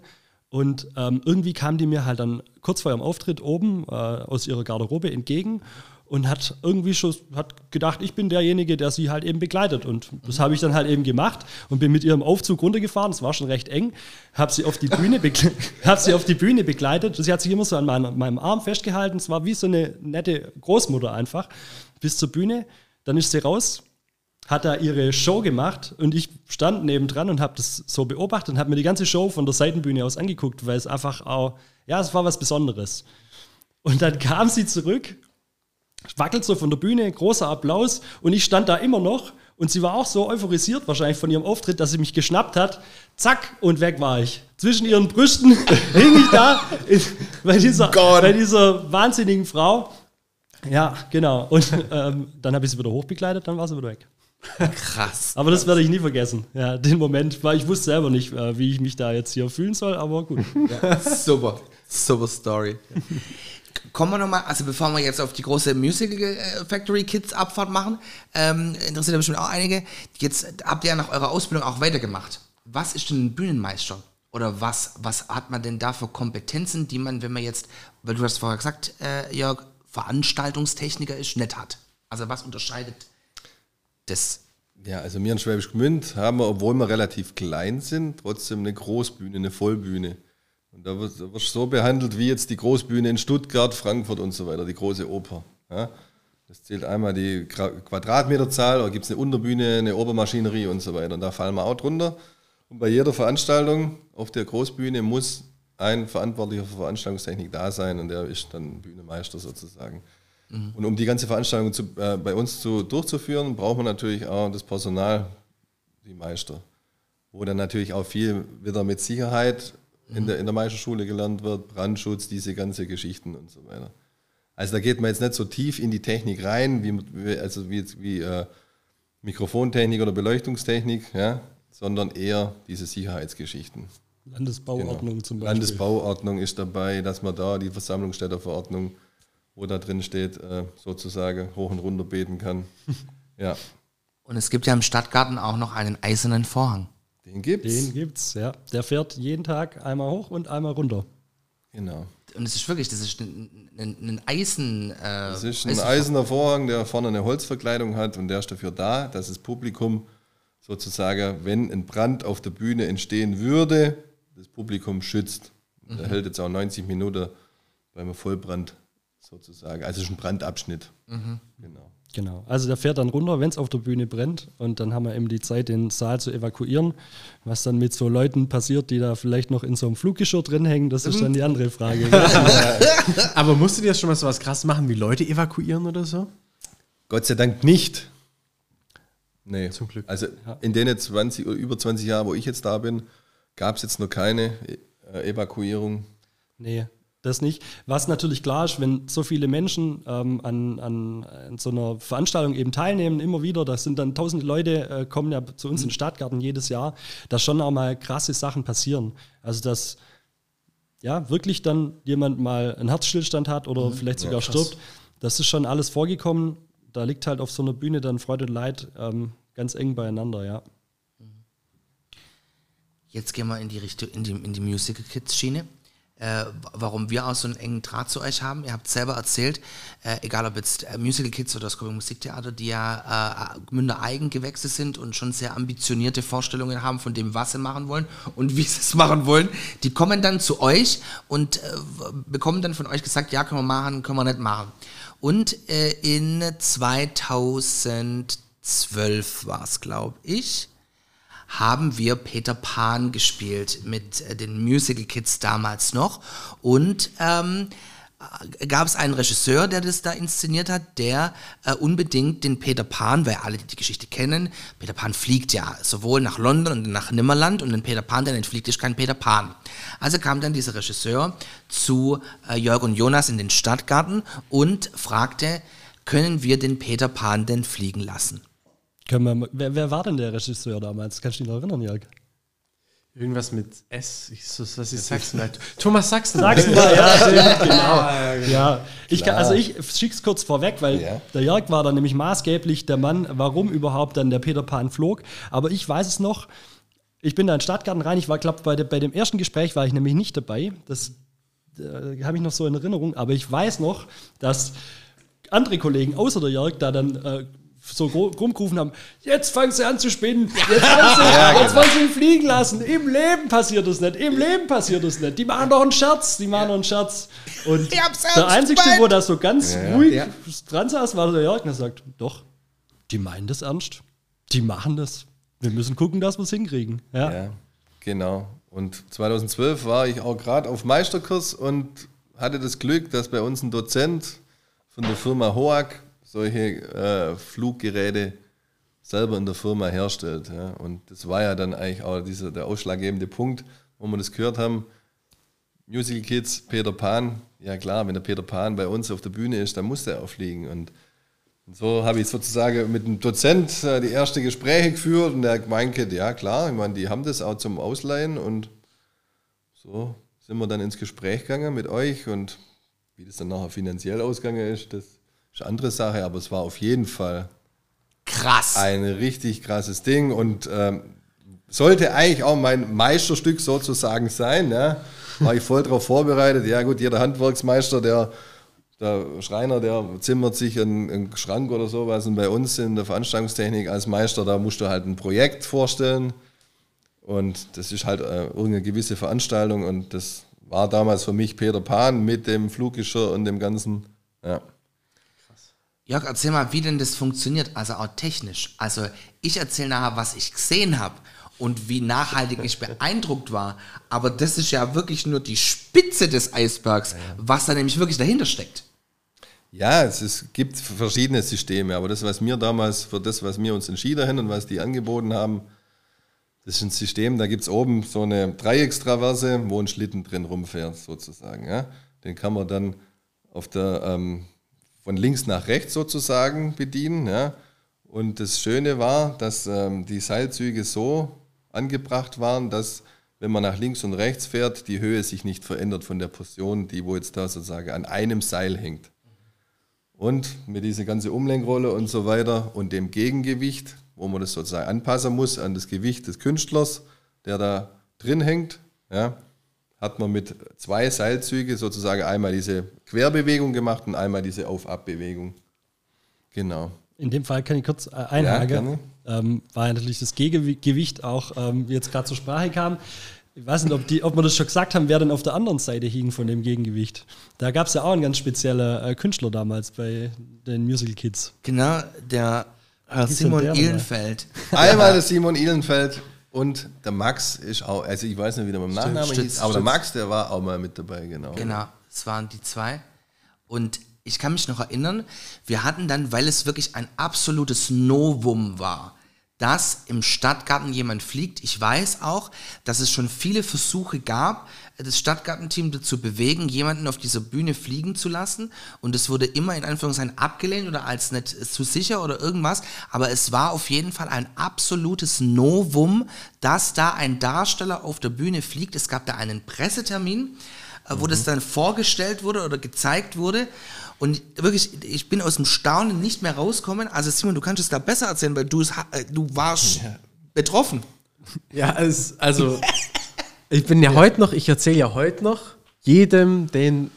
Und ähm, irgendwie kam die mir halt dann kurz vor ihrem Auftritt oben äh, aus ihrer Garderobe entgegen und hat irgendwie schon hat gedacht, ich bin derjenige, der sie halt eben begleitet. Und das habe ich dann halt eben gemacht und bin mit ihrem Aufzug runtergefahren. Es war schon recht eng. Habe sie auf die Bühne, hab sie auf die Bühne begleitet. Sie hat sich immer so an meinem, meinem Arm festgehalten. Es war wie so eine nette Großmutter einfach bis zur Bühne. Dann ist sie raus, hat da ihre Show gemacht und ich stand nebendran und habe das so beobachtet und habe mir die ganze Show von der Seitenbühne aus angeguckt, weil es einfach auch, ja, es war was Besonderes. Und dann kam sie zurück, wackelt so von der Bühne, großer Applaus und ich stand da immer noch und sie war auch so euphorisiert wahrscheinlich von ihrem Auftritt, dass sie mich geschnappt hat. Zack und weg war ich. Zwischen ihren Brüsten hing ich da in, bei, dieser, bei dieser wahnsinnigen Frau. Ja, genau. Und ähm, dann habe ich sie wieder hochbegleitet, dann war sie wieder weg. Krass. Aber das werde ich nie vergessen. Ja, den Moment, weil ich wusste selber nicht, äh, wie ich mich da jetzt hier fühlen soll, aber gut. Super. Super Story. Kommen wir nochmal, also bevor wir jetzt auf die große Musical äh, Factory Kids Abfahrt machen, ähm, interessiert ja bestimmt auch einige. Jetzt habt ihr ja nach eurer Ausbildung auch weitergemacht. Was ist denn ein Bühnenmeister? Oder was, was hat man denn da für Kompetenzen, die man, wenn man jetzt, weil du hast vorher gesagt, äh, Jörg, Veranstaltungstechniker ist, nicht hat? Also was unterscheidet das? Ja, also wir in Schwäbisch Gmünd haben wir, obwohl wir relativ klein sind, trotzdem eine Großbühne, eine Vollbühne. Und da wird, da wirst du so behandelt wie jetzt die Großbühne in Stuttgart, Frankfurt und so weiter, die große Oper. Ja? Das zählt einmal die Quadratmeterzahl, da gibt es eine Unterbühne, eine Obermaschinerie und so weiter. Und da fallen wir auch drunter. Und bei jeder Veranstaltung auf der Großbühne muss ein Verantwortlicher für Veranstaltungstechnik da sein und der ist dann Bühnemeister sozusagen. Und um die ganze Veranstaltung zu, äh, bei uns zu, durchzuführen, braucht man natürlich auch das Personal, die Meister. Wo dann natürlich auch viel wieder mit Sicherheit in, der, in der Meisterschule gelernt wird, Brandschutz, diese ganze Geschichten und so weiter. Also da geht man jetzt nicht so tief in die Technik rein, wie, also wie, wie äh, Mikrofontechnik oder Beleuchtungstechnik, ja, sondern eher diese Sicherheitsgeschichten. Landesbauordnung zum Beispiel. Landesbauordnung ist dabei, dass man da die Versammlungsstätterverordnung, wo da drin steht, äh, sozusagen hoch und runter beten kann. ja, Und es gibt ja im Stadtgarten auch noch einen eisernen Vorhang. Den gibt's. Den gibt's, ja. Der fährt jeden Tag einmal hoch und einmal runter. Genau. Und es ist wirklich, das ist ein, ein, ein Eisen. Äh, Das ist ein eiserner Vorhang, der vorne eine Holzverkleidung hat und der ist dafür da, dass das Publikum sozusagen, wenn ein Brand auf der Bühne entstehen würde, das Publikum schützt. Der hält jetzt auch 90 Minuten beim Vollbrand sozusagen. Also es ist ein Brandabschnitt. Genau. Genau. Also der fährt dann runter, wenn es auf der Bühne brennt. Und dann haben wir eben die Zeit, den Saal zu evakuieren. Was dann mit so Leuten passiert, die da vielleicht noch in so einem Fluggeschirr drin hängen, das ist dann die andere Frage. Aber musstet ihr jetzt schon mal so was krass machen, wie Leute evakuieren oder so? Gott sei Dank nicht. Nee. Zum Glück. Also in den 20 oder über 20 Jahren, wo ich jetzt da bin, gab es jetzt noch keine äh, Evakuierung. nee, das nicht. Was natürlich klar ist, wenn so viele Menschen ähm, an, an, an so einer Veranstaltung eben teilnehmen, immer wieder, das sind dann tausende Leute, äh, kommen ja zu uns in den Stadtgarten jedes Jahr, dass schon auch mal krasse Sachen passieren. Also dass ja, wirklich dann jemand mal einen Herzstillstand hat oder vielleicht sogar stirbt. Das ist schon alles vorgekommen. Da liegt halt auf so einer Bühne dann Freude und Leid ähm, ganz eng beieinander, ja. Jetzt gehen wir in die Richtung, in die, in die Musical Kids Schiene. Äh, warum wir auch so einen engen Draht zu euch haben. Ihr habt selber erzählt, äh, egal ob jetzt äh, Musical Kids oder das Coming Musiktheater, die ja äh, Münder Eigengewächse sind und schon sehr ambitionierte Vorstellungen haben von dem, was sie machen wollen und wie sie es machen wollen. Die kommen dann zu euch und äh, bekommen dann von euch gesagt, ja, können wir machen, können wir nicht machen. Und äh, in 2012 war es, glaube ich, haben wir Peter Pan gespielt mit äh, den Musical Kids damals noch. Und ähm, äh, gab es einen Regisseur, der das da inszeniert hat, der äh, unbedingt den Peter Pan, weil alle die, Geschichte kennen, Peter Pan fliegt ja sowohl nach London und nach Nimmerland und den Peter Pan, der entfliegt, ist kein Peter Pan. Also kam dann dieser Regisseur zu äh, Jörg und Jonas in den Stadtgarten und fragte, können wir den Peter Pan denn fliegen lassen? Können wir, wer, wer war denn der Regisseur damals? Kannst du dich noch erinnern, Jörg? Irgendwas mit S. Ich, so, was ist Sachsen? Thomas Sachsen. Sachsen ja, stimmt, genau. Ja, ich kann, also ich schick's kurz vorweg, weil Ja. der Jörg war dann nämlich maßgeblich der Mann, warum überhaupt dann der Peter Pan flog. Aber ich weiß es noch, ich bin da in den Stadtgarten rein, ich war, glaube bei, de, bei dem ersten Gespräch war ich nämlich nicht dabei. Das äh, habe ich noch so in Erinnerung, aber ich weiß noch, dass andere Kollegen außer der Jörg da dann äh, so rumgerufen haben, jetzt fangen sie an zu spinnen, jetzt wollen sie, jetzt wollen sie ihn fliegen lassen, im Leben passiert das nicht, im Leben passiert das nicht, die machen doch einen Scherz, die machen doch einen Scherz. Und der Einzige, wo da so ganz ruhig Ja. dran saß, war der Jörg, und er sagt, doch, die meinen das ernst, die machen das, wir müssen gucken, dass wir es hinkriegen. Ja. Ja, genau. Und 2012 war ich auch gerade auf Meisterkurs und hatte das Glück, dass bei uns ein Dozent von der Firma Hoag solche äh, Fluggeräte selber in der Firma herstellt. Ja. Und das war ja dann eigentlich auch dieser, der ausschlaggebende Punkt, wo wir das gehört haben. Musical Kids, Peter Pan. Ja klar, wenn der Peter Pan bei uns auf der Bühne ist, dann muss der auch fliegen. Und und so habe ich sozusagen mit dem Dozent äh, die ersten Gespräche geführt und der meinte, ja klar, ich meine, die haben das auch zum Ausleihen und so sind wir dann ins Gespräch gegangen mit euch und wie das dann nachher finanziell ausgegangen ist, das ist eine andere Sache, aber es war auf jeden Fall Krass. ein richtig krasses Ding und ähm, sollte eigentlich auch mein Meisterstück sozusagen sein. Ne? War ich voll darauf vorbereitet. Ja gut, jeder Handwerksmeister, der, der Schreiner, der zimmert sich einen, einen Schrank oder sowas und bei uns in der Veranstaltungstechnik als Meister, da musst du halt ein Projekt vorstellen und das ist halt äh, irgendeine gewisse Veranstaltung und das war damals für mich Peter Pan mit dem Fluggeschirr und dem ganzen, ja. Jörg, erzähl mal, wie denn das funktioniert, also auch technisch. Also ich erzähle nachher, was ich gesehen habe und wie nachhaltig ich beeindruckt war. Aber das ist ja wirklich nur die Spitze des Eisbergs, was da nämlich wirklich dahinter steckt. Ja, es ist, gibt verschiedene Systeme, aber das, was wir damals, für das, was wir uns entschieden haben und was die angeboten haben, das ist ein System, da gibt es oben so eine Dreieckstraverse, wo ein Schlitten drin rumfährt, sozusagen. Ja? Den kann man dann auf der, ähm, von links nach rechts sozusagen bedienen. Ja? Und das Schöne war, dass ähm, die Seilzüge so angebracht waren, dass wenn man nach links und rechts fährt, die Höhe sich nicht verändert von der Position, die wo jetzt da sozusagen an einem Seil hängt. Und mit dieser ganzen Umlenkrolle und so weiter und dem Gegengewicht, wo man das sozusagen anpassen muss an das Gewicht des Künstlers, der da drin hängt, ja, hat man mit zwei Seilzüge sozusagen einmal diese Querbewegung gemacht und einmal diese Auf-Ab-Bewegung. Genau. In dem Fall kann ich kurz äh, einhaken. gerne. ähm, weil natürlich das Gegengewicht auch ähm, jetzt gerade zur Sprache kam. Ich weiß nicht, ob, die, ob wir das schon gesagt haben, wer denn auf der anderen Seite hing von dem Gegengewicht. Da gab es ja auch einen ganz speziellen äh, Künstler damals bei den Musical Kids. Genau, der denn Simon? Ihlenfeld. Einmal der Simon Ihlenfeld und der Max ist auch, also ich weiß nicht, wie der mit dem Nachnamen Stütz, hieß, aber der Stütz. Max, der war auch mal mit dabei, genau. Genau, es waren die zwei. Und ich kann mich noch erinnern, wir hatten dann, weil es wirklich ein absolutes Novum war, dass im Stadtgarten jemand fliegt. Ich weiß auch, dass es schon viele Versuche gab, das Stadtgartenteam dazu bewegen, jemanden auf dieser Bühne fliegen zu lassen. Und es wurde immer in Anführungszeichen abgelehnt oder als nicht zu sicher oder irgendwas. Aber es war auf jeden Fall ein absolutes Novum, dass da ein Darsteller auf der Bühne fliegt. Es gab da einen Pressetermin äh, wo das dann vorgestellt wurde oder gezeigt wurde. Und wirklich, ich bin aus dem Staunen nicht mehr rauskommen. Also Simon, du kannst es da besser erzählen, weil du, es, äh, du warst betroffen. Ja, es, also ich bin ja heute noch, ich erzähle ja heute noch jedem, den,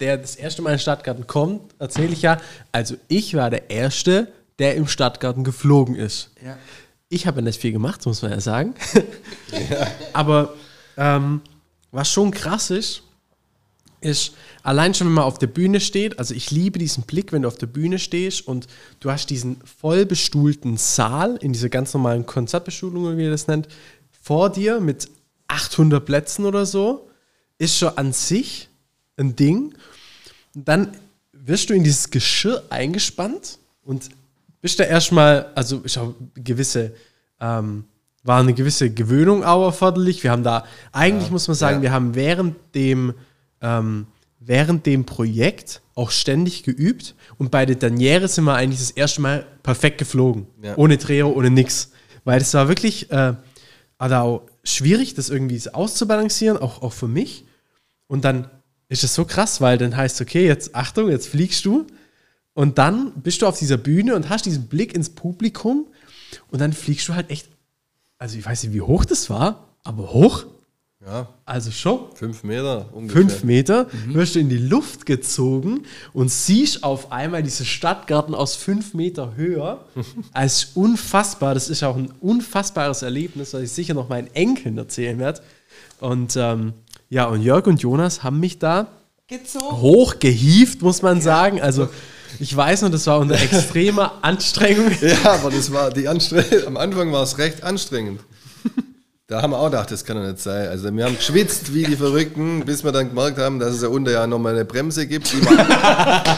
der das erste Mal in den Stadtgarten kommt, erzähle ich ja, also ich war der Erste, der im Stadtgarten geflogen ist. Ja. Ich habe ja nicht viel gemacht, muss man ja sagen. Aber ähm, was schon krass ist, ist, allein schon, wenn man auf der Bühne steht, also ich liebe diesen Blick, wenn du auf der Bühne stehst und du hast diesen vollbestuhlten Saal in dieser ganz normalen Konzertbestuhlung, wie ihr das nennt, vor dir mit 800 Plätzen oder so, ist schon an sich ein Ding. Und dann wirst du in dieses Geschirr eingespannt und bist da erstmal, also ist auch gewisse, ähm, war eine gewisse Gewöhnung auch erforderlich. Wir haben da, eigentlich muss man sagen, ja. wir haben während dem, ähm, während dem Projekt auch ständig geübt und bei der Daniere sind wir eigentlich das erste Mal perfekt geflogen. Ja. Ohne Dreher, ohne nix. Weil das war wirklich äh, also auch schwierig, das irgendwie auszubalancieren, auch, auch für mich. Und dann ist es so krass, weil dann heißt okay, jetzt Achtung, jetzt fliegst du. Und dann bist du auf dieser Bühne und hast diesen Blick ins Publikum und dann fliegst du halt echt, also ich weiß nicht, wie hoch das war, aber hoch. Ja, Also schon fünf Meter ungefähr. fünf Meter, wirst du in die Luft gezogen und siehst auf einmal diese Stadtgarten aus fünf Meter höher. Es ist unfassbar. Das ist auch ein unfassbares Erlebnis, was ich sicher noch meinen Enkeln erzählen werde. Und ähm, ja, und Jörg und Jonas haben mich da Gezogen. hochgehievt, muss man sagen. Also ich weiß noch, das war unter extremer Anstrengung. Ja, aber das war die Anstrengung. Am Anfang war es recht anstrengend. Da haben wir auch gedacht, das kann doch nicht sein. Also wir haben geschwitzt wie die Verrückten, bis wir dann gemerkt haben, dass es ja unter ja nochmal eine Bremse gibt, die man,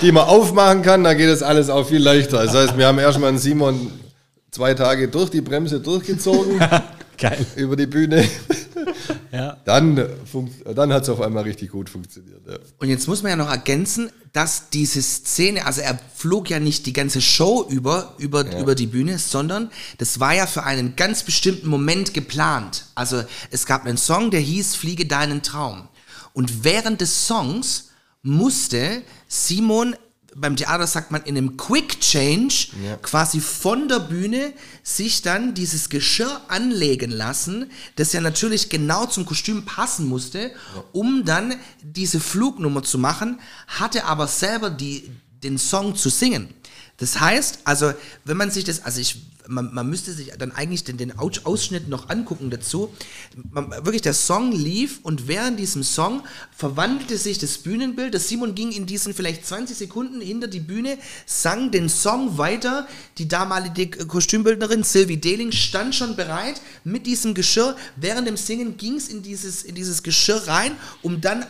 die man aufmachen kann. Da geht das alles auch viel leichter. Das heißt, wir haben erstmal einen Simon zwei Tage durch die Bremse durchgezogen, Geil. über die Bühne. Ja. Dann, funkt- dann hat es auf einmal richtig gut funktioniert. Ja. Und jetzt muss man ja noch ergänzen, dass diese Szene, also er flog ja nicht die ganze Show über, über, über die Bühne, sondern das war ja für einen ganz bestimmten Moment geplant. Also es gab einen Song, der hieß Fliege deinen Traum. Und während des Songs musste Simon, beim Theater sagt man in einem Quick Change, quasi von der Bühne sich dann dieses Geschirr anlegen lassen, das ja natürlich genau zum Kostüm passen musste, um dann diese Flugnummer zu machen, hatte aber selber die, den Song zu singen. Das heißt, also, wenn man sich das, also ich, man, man müsste sich dann eigentlich den, den Aus- Ausschnitt noch angucken dazu. Man, wirklich, der Song lief und während diesem Song verwandelte sich das Bühnenbild. Das Simon ging in diesen vielleicht 20 Sekunden hinter die Bühne, sang den Song weiter. Die damalige Kostümbildnerin Sylvie Dehling stand schon bereit mit diesem Geschirr. Während dem Singen ging es in dieses, in dieses Geschirr rein, um dann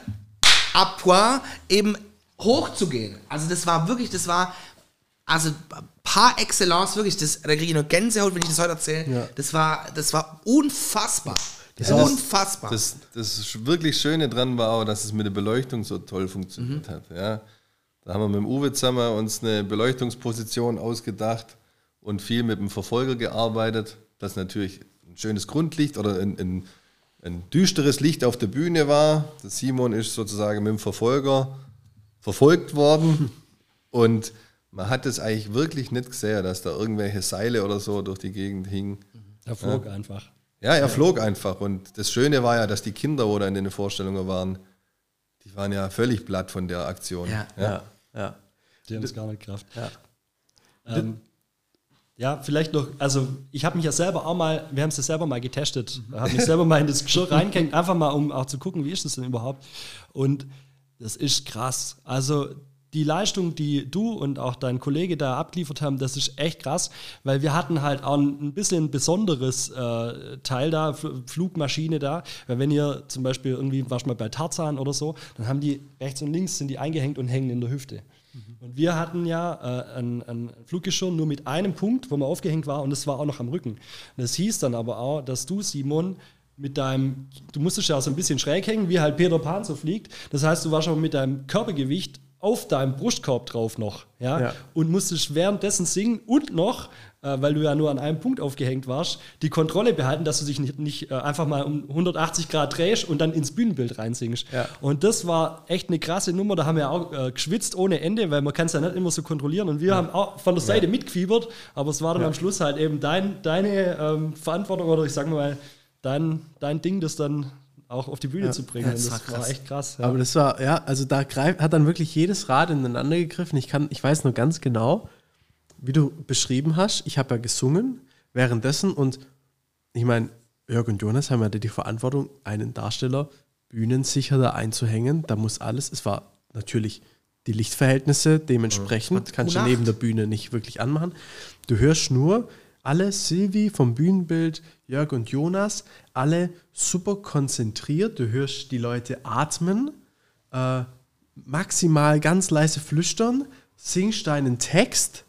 à point eben hochzugehen. Also das war wirklich, das war also par excellence wirklich, das, da kriege ich nur Gänsehaut, wenn ich das heute erzähle. Ja. Das war, das war unfassbar. ist- unfassbar. Das, das wirklich Schöne dran war auch, dass es mit der Beleuchtung so toll funktioniert Mhm. hat. Ja. Da haben wir mit dem Uwe zusammen uns eine Beleuchtungsposition ausgedacht und viel mit dem Verfolger gearbeitet, dass natürlich ein schönes Grundlicht oder ein, ein, ein düsteres Licht auf der Bühne war. Der Simon ist sozusagen mit dem Verfolger verfolgt worden und man hat es eigentlich wirklich nicht gesehen, dass da irgendwelche Seile oder so durch die Gegend hingen. Er flog einfach. Ja, er flog einfach. Und das Schöne war ja, dass die Kinder, wo da in den Vorstellungen waren, die waren ja völlig platt von der Aktion. Ja. Ja, ja. Die haben es gar nicht Kraft. Ja. Ähm, ja, vielleicht noch, also ich habe mich ja selber auch mal, wir haben es ja selber mal getestet, habe mich selber mal in das Geschirr reingehängt, einfach mal, um auch zu gucken, wie ist das denn überhaupt. Und das ist krass. Also die Leistung, die du und auch dein Kollege da abgeliefert haben, das ist echt krass, weil wir hatten halt auch ein ein bisschen besonderes äh, Teil da, Flugmaschine da, weil wenn ihr zum Beispiel irgendwie, warst mal bei Tarzan oder so, dann haben die rechts und links sind die eingehängt und hängen in der Hüfte. Und wir hatten ja äh, ein, ein Fluggeschirr nur mit einem Punkt, wo man aufgehängt war und das war auch noch am Rücken. Und das hieß dann aber auch, dass du, Simon, mit deinem, du musstest ja auch so ein bisschen schräg hängen, wie halt Peter Pan so fliegt. Das heißt, du warst aber mit deinem Körpergewicht auf deinem Brustkorb drauf noch, ja, Ja. und musstest währenddessen singen und noch, äh, weil du ja nur an einem Punkt aufgehängt warst, die Kontrolle behalten, dass du dich nicht, nicht äh, einfach mal um 180 Grad drehst und dann ins Bühnenbild reinsingst. Ja. Und das war echt eine krasse Nummer. Da haben wir auch äh, geschwitzt ohne Ende, weil man kann es ja nicht immer so kontrollieren. Und wir haben auch von der Seite mitgefiebert, aber es war dann am Schluss halt eben dein, deine ähm, Verantwortung oder ich sag mal dein, dein Ding, das dann auch auf die Bühne Ja. zu bringen. Ja, Und das das, war war, krass. echt krass. Ja. Aber das war, ja, also da greif, hat dann wirklich jedes Rad ineinander gegriffen. Ich kann, ich weiß nur ganz genau, wie du beschrieben hast. Ich habe ja gesungen währenddessen und ich meine, Jörg und Jonas haben ja die Verantwortung, einen Darsteller bühnensicher da einzuhängen. Da muss alles, es war natürlich die Lichtverhältnisse dementsprechend, kannst du neben der Bühne nicht wirklich anmachen. Du hörst nur alle, Silvi vom Bühnenbild, Jörg und Jonas, alle super konzentriert. Du hörst die Leute atmen, äh, maximal ganz leise flüstern, singst deinen Text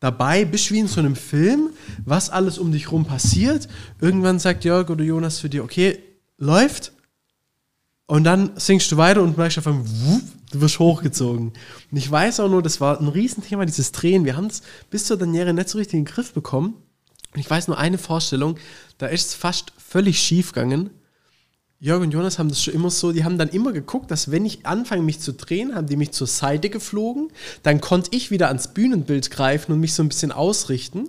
dabei, bist wie in so einem Film, was alles um dich rum passiert. Irgendwann sagt Jörg oder Jonas zu dir, okay, läuft. Und dann singst du weiter und merkst einfach, wupp, du wirst hochgezogen. Und ich weiß auch nur, das war ein Riesenthema, dieses Drehen. Wir haben es bis zur Derniere nicht so richtig in den Griff bekommen. Ich weiß nur eine Vorstellung, da ist es fast völlig schief gegangen. Jörg und Jonas haben das schon immer so, die haben dann immer geguckt, dass wenn ich anfange, mich zu drehen, haben die mich zur Seite geflogen. Dann konnte ich wieder ans Bühnenbild greifen und mich so ein bisschen ausrichten.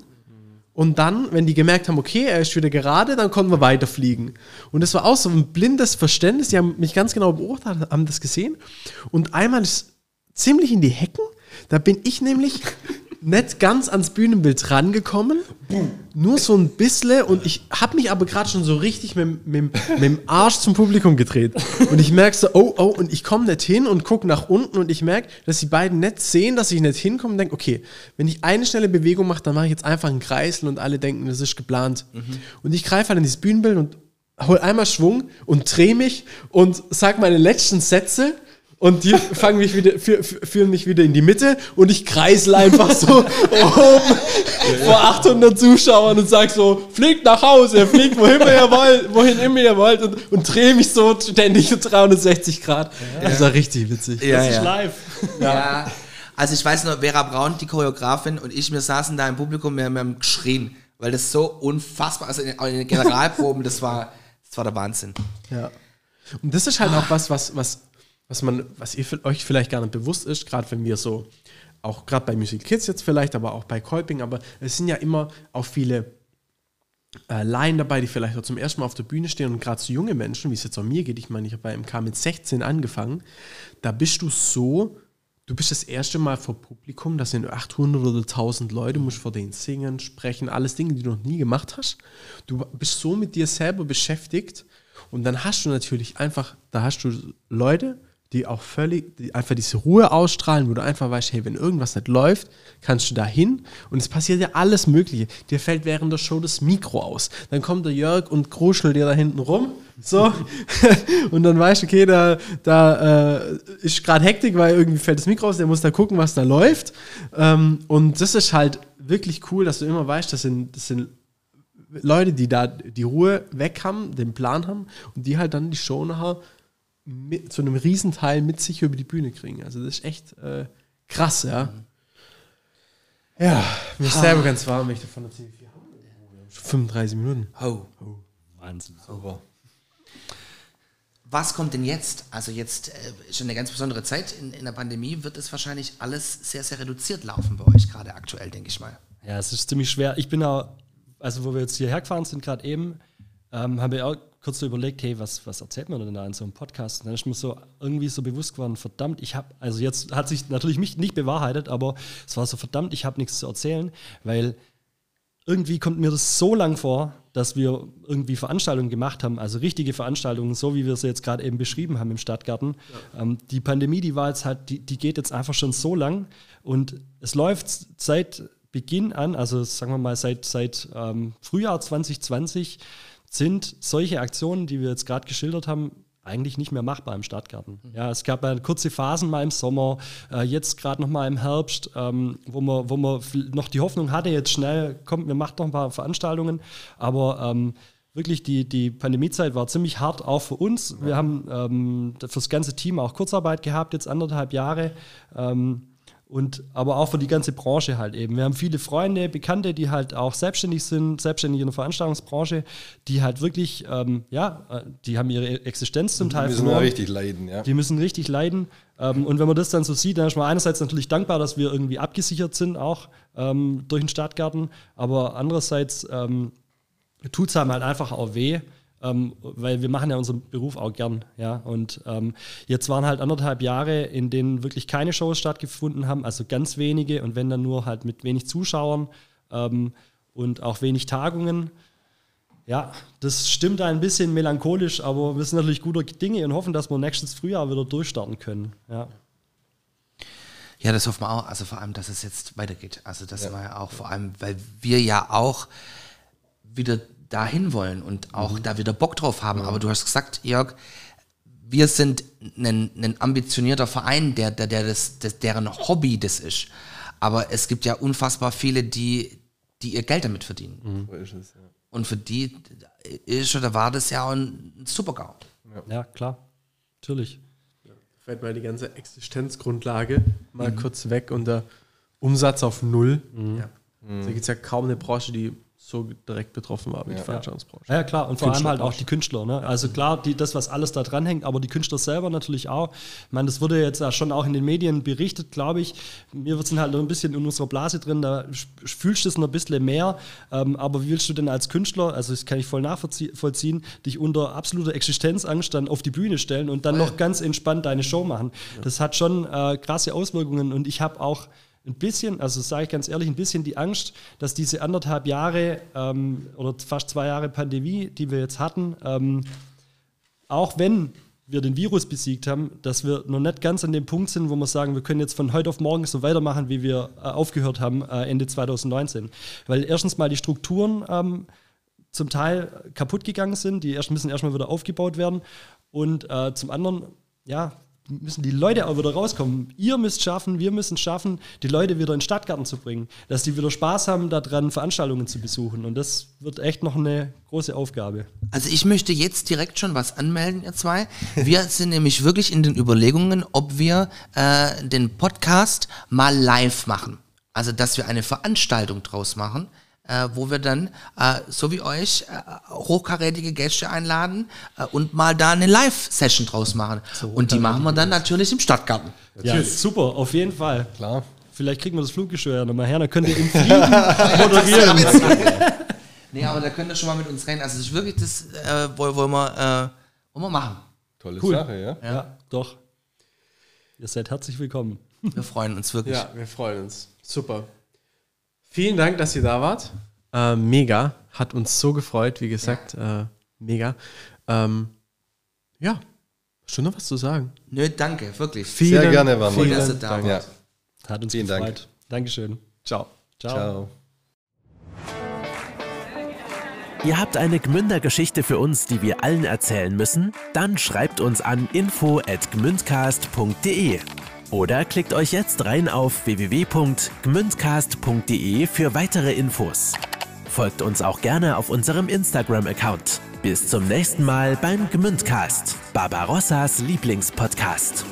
Und dann, wenn die gemerkt haben, okay, er ist wieder gerade, dann konnten wir weiterfliegen. Und das war auch so ein blindes Verständnis. Die haben mich ganz genau beobachtet, haben das gesehen. Und einmal ist ziemlich in die Hecken. Da bin ich nämlich nicht ganz ans Bühnenbild rangekommen. Nur so ein bisschen. Und ich habe mich aber gerade schon so richtig mit, mit, mit dem Arsch zum Publikum gedreht. Und ich merke so, oh, oh, und ich komme nicht hin und gucke nach unten und ich merke, dass die beiden nicht sehen, dass ich nicht hinkomme und denke, okay, wenn ich eine schnelle Bewegung mache, dann mache ich jetzt einfach einen Kreisel und alle denken, das ist geplant. Und ich greife halt in dieses Bühnenbild und hol einmal Schwung und drehe mich und sag meine letzten Sätze und die fangen mich wieder, fü fü- führen mich wieder in die Mitte und ich kreisel einfach so oben vor 800 Zuschauern und sag so, fliegt nach Hause, fliegt wohin ihr wollt, wohin immer ihr wollt und, und drehe mich so ständig 360 Grad. Das war richtig witzig. Ja, das ist ja. live. Ja. Also ich weiß nur, Vera Braun, die Choreografin und ich, wir saßen da im Publikum, wir, wir haben geschrien, weil das so unfassbar, also in, in den Generalproben, das war, das war der Wahnsinn. Ja. Und das ist halt auch was, was, was, was man, was ihr, euch vielleicht gar nicht bewusst ist, gerade wenn wir so, auch gerade bei Music Kids jetzt vielleicht, aber auch bei Kolping, aber es sind ja immer auch viele äh, Laien dabei, die vielleicht auch zum ersten Mal auf der Bühne stehen und gerade so junge Menschen, wie es jetzt auch mir geht, ich meine, ich habe bei MK mit 16 angefangen, da bist du so, du bist das erste Mal vor Publikum, das sind 800 oder 1000 Leute, musst vor denen singen, sprechen, alles Dinge, die du noch nie gemacht hast. Du bist so mit dir selber beschäftigt und dann hast du natürlich einfach, da hast du Leute, die auch völlig, die einfach diese Ruhe ausstrahlen, wo du einfach weißt, hey, wenn irgendwas nicht läuft, kannst du da hin und es passiert ja alles Mögliche. Dir fällt während der Show das Mikro aus. Dann kommt der Jörg und kruschelt dir da hinten rum, so, und dann weißt du, okay, da, da äh, ist gerade Hektik, weil irgendwie fällt das Mikro aus, der muss da gucken, was da läuft. Ähm, und das ist halt wirklich cool, dass du immer weißt, das sind, das sind Leute, die da die Ruhe weg haben, den Plan haben und die halt dann die Show nachher mit, zu einem Riesenteil mit sich über die Bühne kriegen. Also das ist echt äh, krass, ja. Ja, mir ist selber ganz warm, wenn ich davon erzähle. Wir haben 35 Minuten. Oh. Wahnsinn. Super. Was kommt denn jetzt? Also jetzt äh, ist eine ganz besondere Zeit in, in der Pandemie, wird es wahrscheinlich alles sehr, sehr reduziert laufen bei euch gerade aktuell, denke ich mal. Ja, es ist ziemlich schwer. Ich bin auch, also wo wir jetzt hierher gefahren sind, gerade eben, ähm, haben wir auch kurz so überlegt, hey, was, was erzählt man denn da in so einem Podcast? Und dann ist mir so irgendwie so bewusst geworden, verdammt, ich habe, also jetzt hat sich natürlich mich nicht bewahrheitet, aber es war so verdammt, ich habe nichts zu erzählen, weil irgendwie kommt mir das so lang vor, dass wir irgendwie Veranstaltungen gemacht haben, also richtige Veranstaltungen, so wie wir sie jetzt gerade eben beschrieben haben im Stadtgarten. Ähm, die Pandemie, die war jetzt halt, die, die geht jetzt einfach schon so lang und es läuft seit Beginn an, also sagen wir mal seit, seit ähm, Frühjahr 2020, sind solche Aktionen, die wir jetzt gerade geschildert haben, eigentlich nicht mehr machbar im Stadtgarten. Ja, es gab ja kurze Phasen mal im Sommer, äh, jetzt gerade noch mal im Herbst, ähm, wo man, wo man noch die Hoffnung hatte, jetzt schnell kommt, wir machen noch ein paar Veranstaltungen, aber ähm, wirklich die, die Pandemiezeit war ziemlich hart auch für uns. Wir haben ähm, fürs ganze Team auch Kurzarbeit gehabt, jetzt anderthalb Jahre. Ähm, und aber auch für die ganze Branche halt eben. Wir haben viele Freunde, Bekannte, die halt auch selbstständig sind, selbstständig in der Veranstaltungsbranche, die halt wirklich, ähm, ja, äh, die haben ihre Existenz zum Teil Wir müssen ja verloren. richtig leiden, ja. Die müssen richtig leiden. Ähm, und wenn man das dann so sieht, dann ist man einerseits natürlich dankbar, dass wir irgendwie abgesichert sind, auch ähm, durch den Stadtgarten, aber andererseits ähm, tut es einem halt einfach auch weh, ähm, weil wir machen ja unseren Beruf auch gern, ja. Und ähm, jetzt waren halt anderthalb Jahre, in denen wirklich keine Shows stattgefunden haben, also ganz wenige und wenn dann nur halt mit wenig Zuschauern ähm, und auch wenig Tagungen. Ja, das stimmt ein bisschen melancholisch, aber wir sind natürlich guter Dinge und hoffen, dass wir nächstes Frühjahr wieder durchstarten können. Ja. Ja, das hoffen wir auch. Also vor allem, dass es jetzt weitergeht. Also das ja. war ja auch vor allem, weil wir ja auch wieder dahin wollen und auch mhm. da wieder Bock drauf haben. Ja. Aber du hast gesagt, Jörg, wir sind ein, ein ambitionierter Verein, der, der, der das, das, deren Hobby das ist. Aber es gibt ja unfassbar viele, die, die ihr Geld damit verdienen. Mhm. So ist es, ja. Und für die ist oder war das ja ein Super-GAU. Ja. ja, klar. Natürlich. Ja, fällt mal die ganze Existenzgrundlage mal mhm. kurz weg und der Umsatz auf Null. Mhm. Ja. Da gibt es ja kaum eine Branche, die so direkt betroffen war wie ja. die Veranstaltungsbranche. Ja, klar, und vor allem halt auch die Künstler. Ne? Also klar, die, das, was alles da dran hängt, aber die Künstler selber natürlich auch. Ich meine, das wurde jetzt ja schon auch in den Medien berichtet, glaube ich. Wir sind halt noch ein bisschen in unserer Blase drin, da fühlst du es noch ein bisschen mehr. Ähm, aber wie willst du denn als Künstler, also das kann ich voll nachvollziehen, dich unter absoluter Existenzangst dann auf die Bühne stellen und dann oh ja. noch ganz entspannt deine Show machen? Ja. Das hat schon äh, krasse Auswirkungen und ich habe auch ein bisschen, also sage ich ganz ehrlich, ein bisschen die Angst, dass diese anderthalb Jahre ähm, oder fast zwei Jahre Pandemie, die wir jetzt hatten, ähm, auch wenn wir den Virus besiegt haben, dass wir noch nicht ganz an dem Punkt sind, wo wir sagen, wir können jetzt von heute auf morgen so weitermachen, wie wir äh, aufgehört haben äh, Ende 2019. Weil erstens mal die Strukturen ähm, zum Teil kaputt gegangen sind, die erst müssen erstmal wieder aufgebaut werden. Und äh, zum anderen, ja, müssen die Leute auch wieder rauskommen. Ihr müsst schaffen, wir müssen schaffen, die Leute wieder in den Stadtgarten zu bringen, dass die wieder Spaß haben, daran Veranstaltungen zu besuchen. Und das wird echt noch eine große Aufgabe. Also ich möchte jetzt direkt schon was anmelden, ihr zwei. Wir sind nämlich wirklich in den Überlegungen, ob wir äh, den Podcast mal live machen. Also dass wir eine Veranstaltung draus machen äh, wo wir dann, äh, so wie euch, äh, hochkarätige Gäste einladen äh, und mal da eine Live-Session draus machen. So, und die machen wir dann natürlich im Stadtgarten. Ja, super, auf jeden Fall. Klar. Vielleicht kriegen wir das Fluggeschirr ja nochmal her, dann könnt ihr im Fliegen moderieren. nee, aber da könnt ihr schon mal mit uns reden. Also das ist wirklich das, äh, wollen, wir, äh, wollen wir machen. Tolle cool. Sache, ja? Ja, doch. Ihr seid herzlich willkommen. Wir freuen uns wirklich. Ja, wir freuen uns. Super. Vielen Dank, dass ihr da wart. Äh, mega. Hat uns so gefreut, wie gesagt. Ja. Äh, mega. Ähm, ja, hast du noch was zu sagen? Nö, danke, wirklich. Vielen, Sehr gerne, waren wir. dass ihr da wart. Ja. Hat uns Vielen gefreut. Dank. Dankeschön. Ciao. Ciao. Ciao. Ihr habt eine Gmünder-Geschichte für uns, die wir allen erzählen müssen? Dann schreibt uns an info@gmündcast.de. Oder klickt euch jetzt rein auf www.gmündcast.de für weitere Infos. Folgt uns auch gerne auf unserem Instagram-Account. Bis zum nächsten Mal beim Gmündcast, Barbarossas Lieblingspodcast.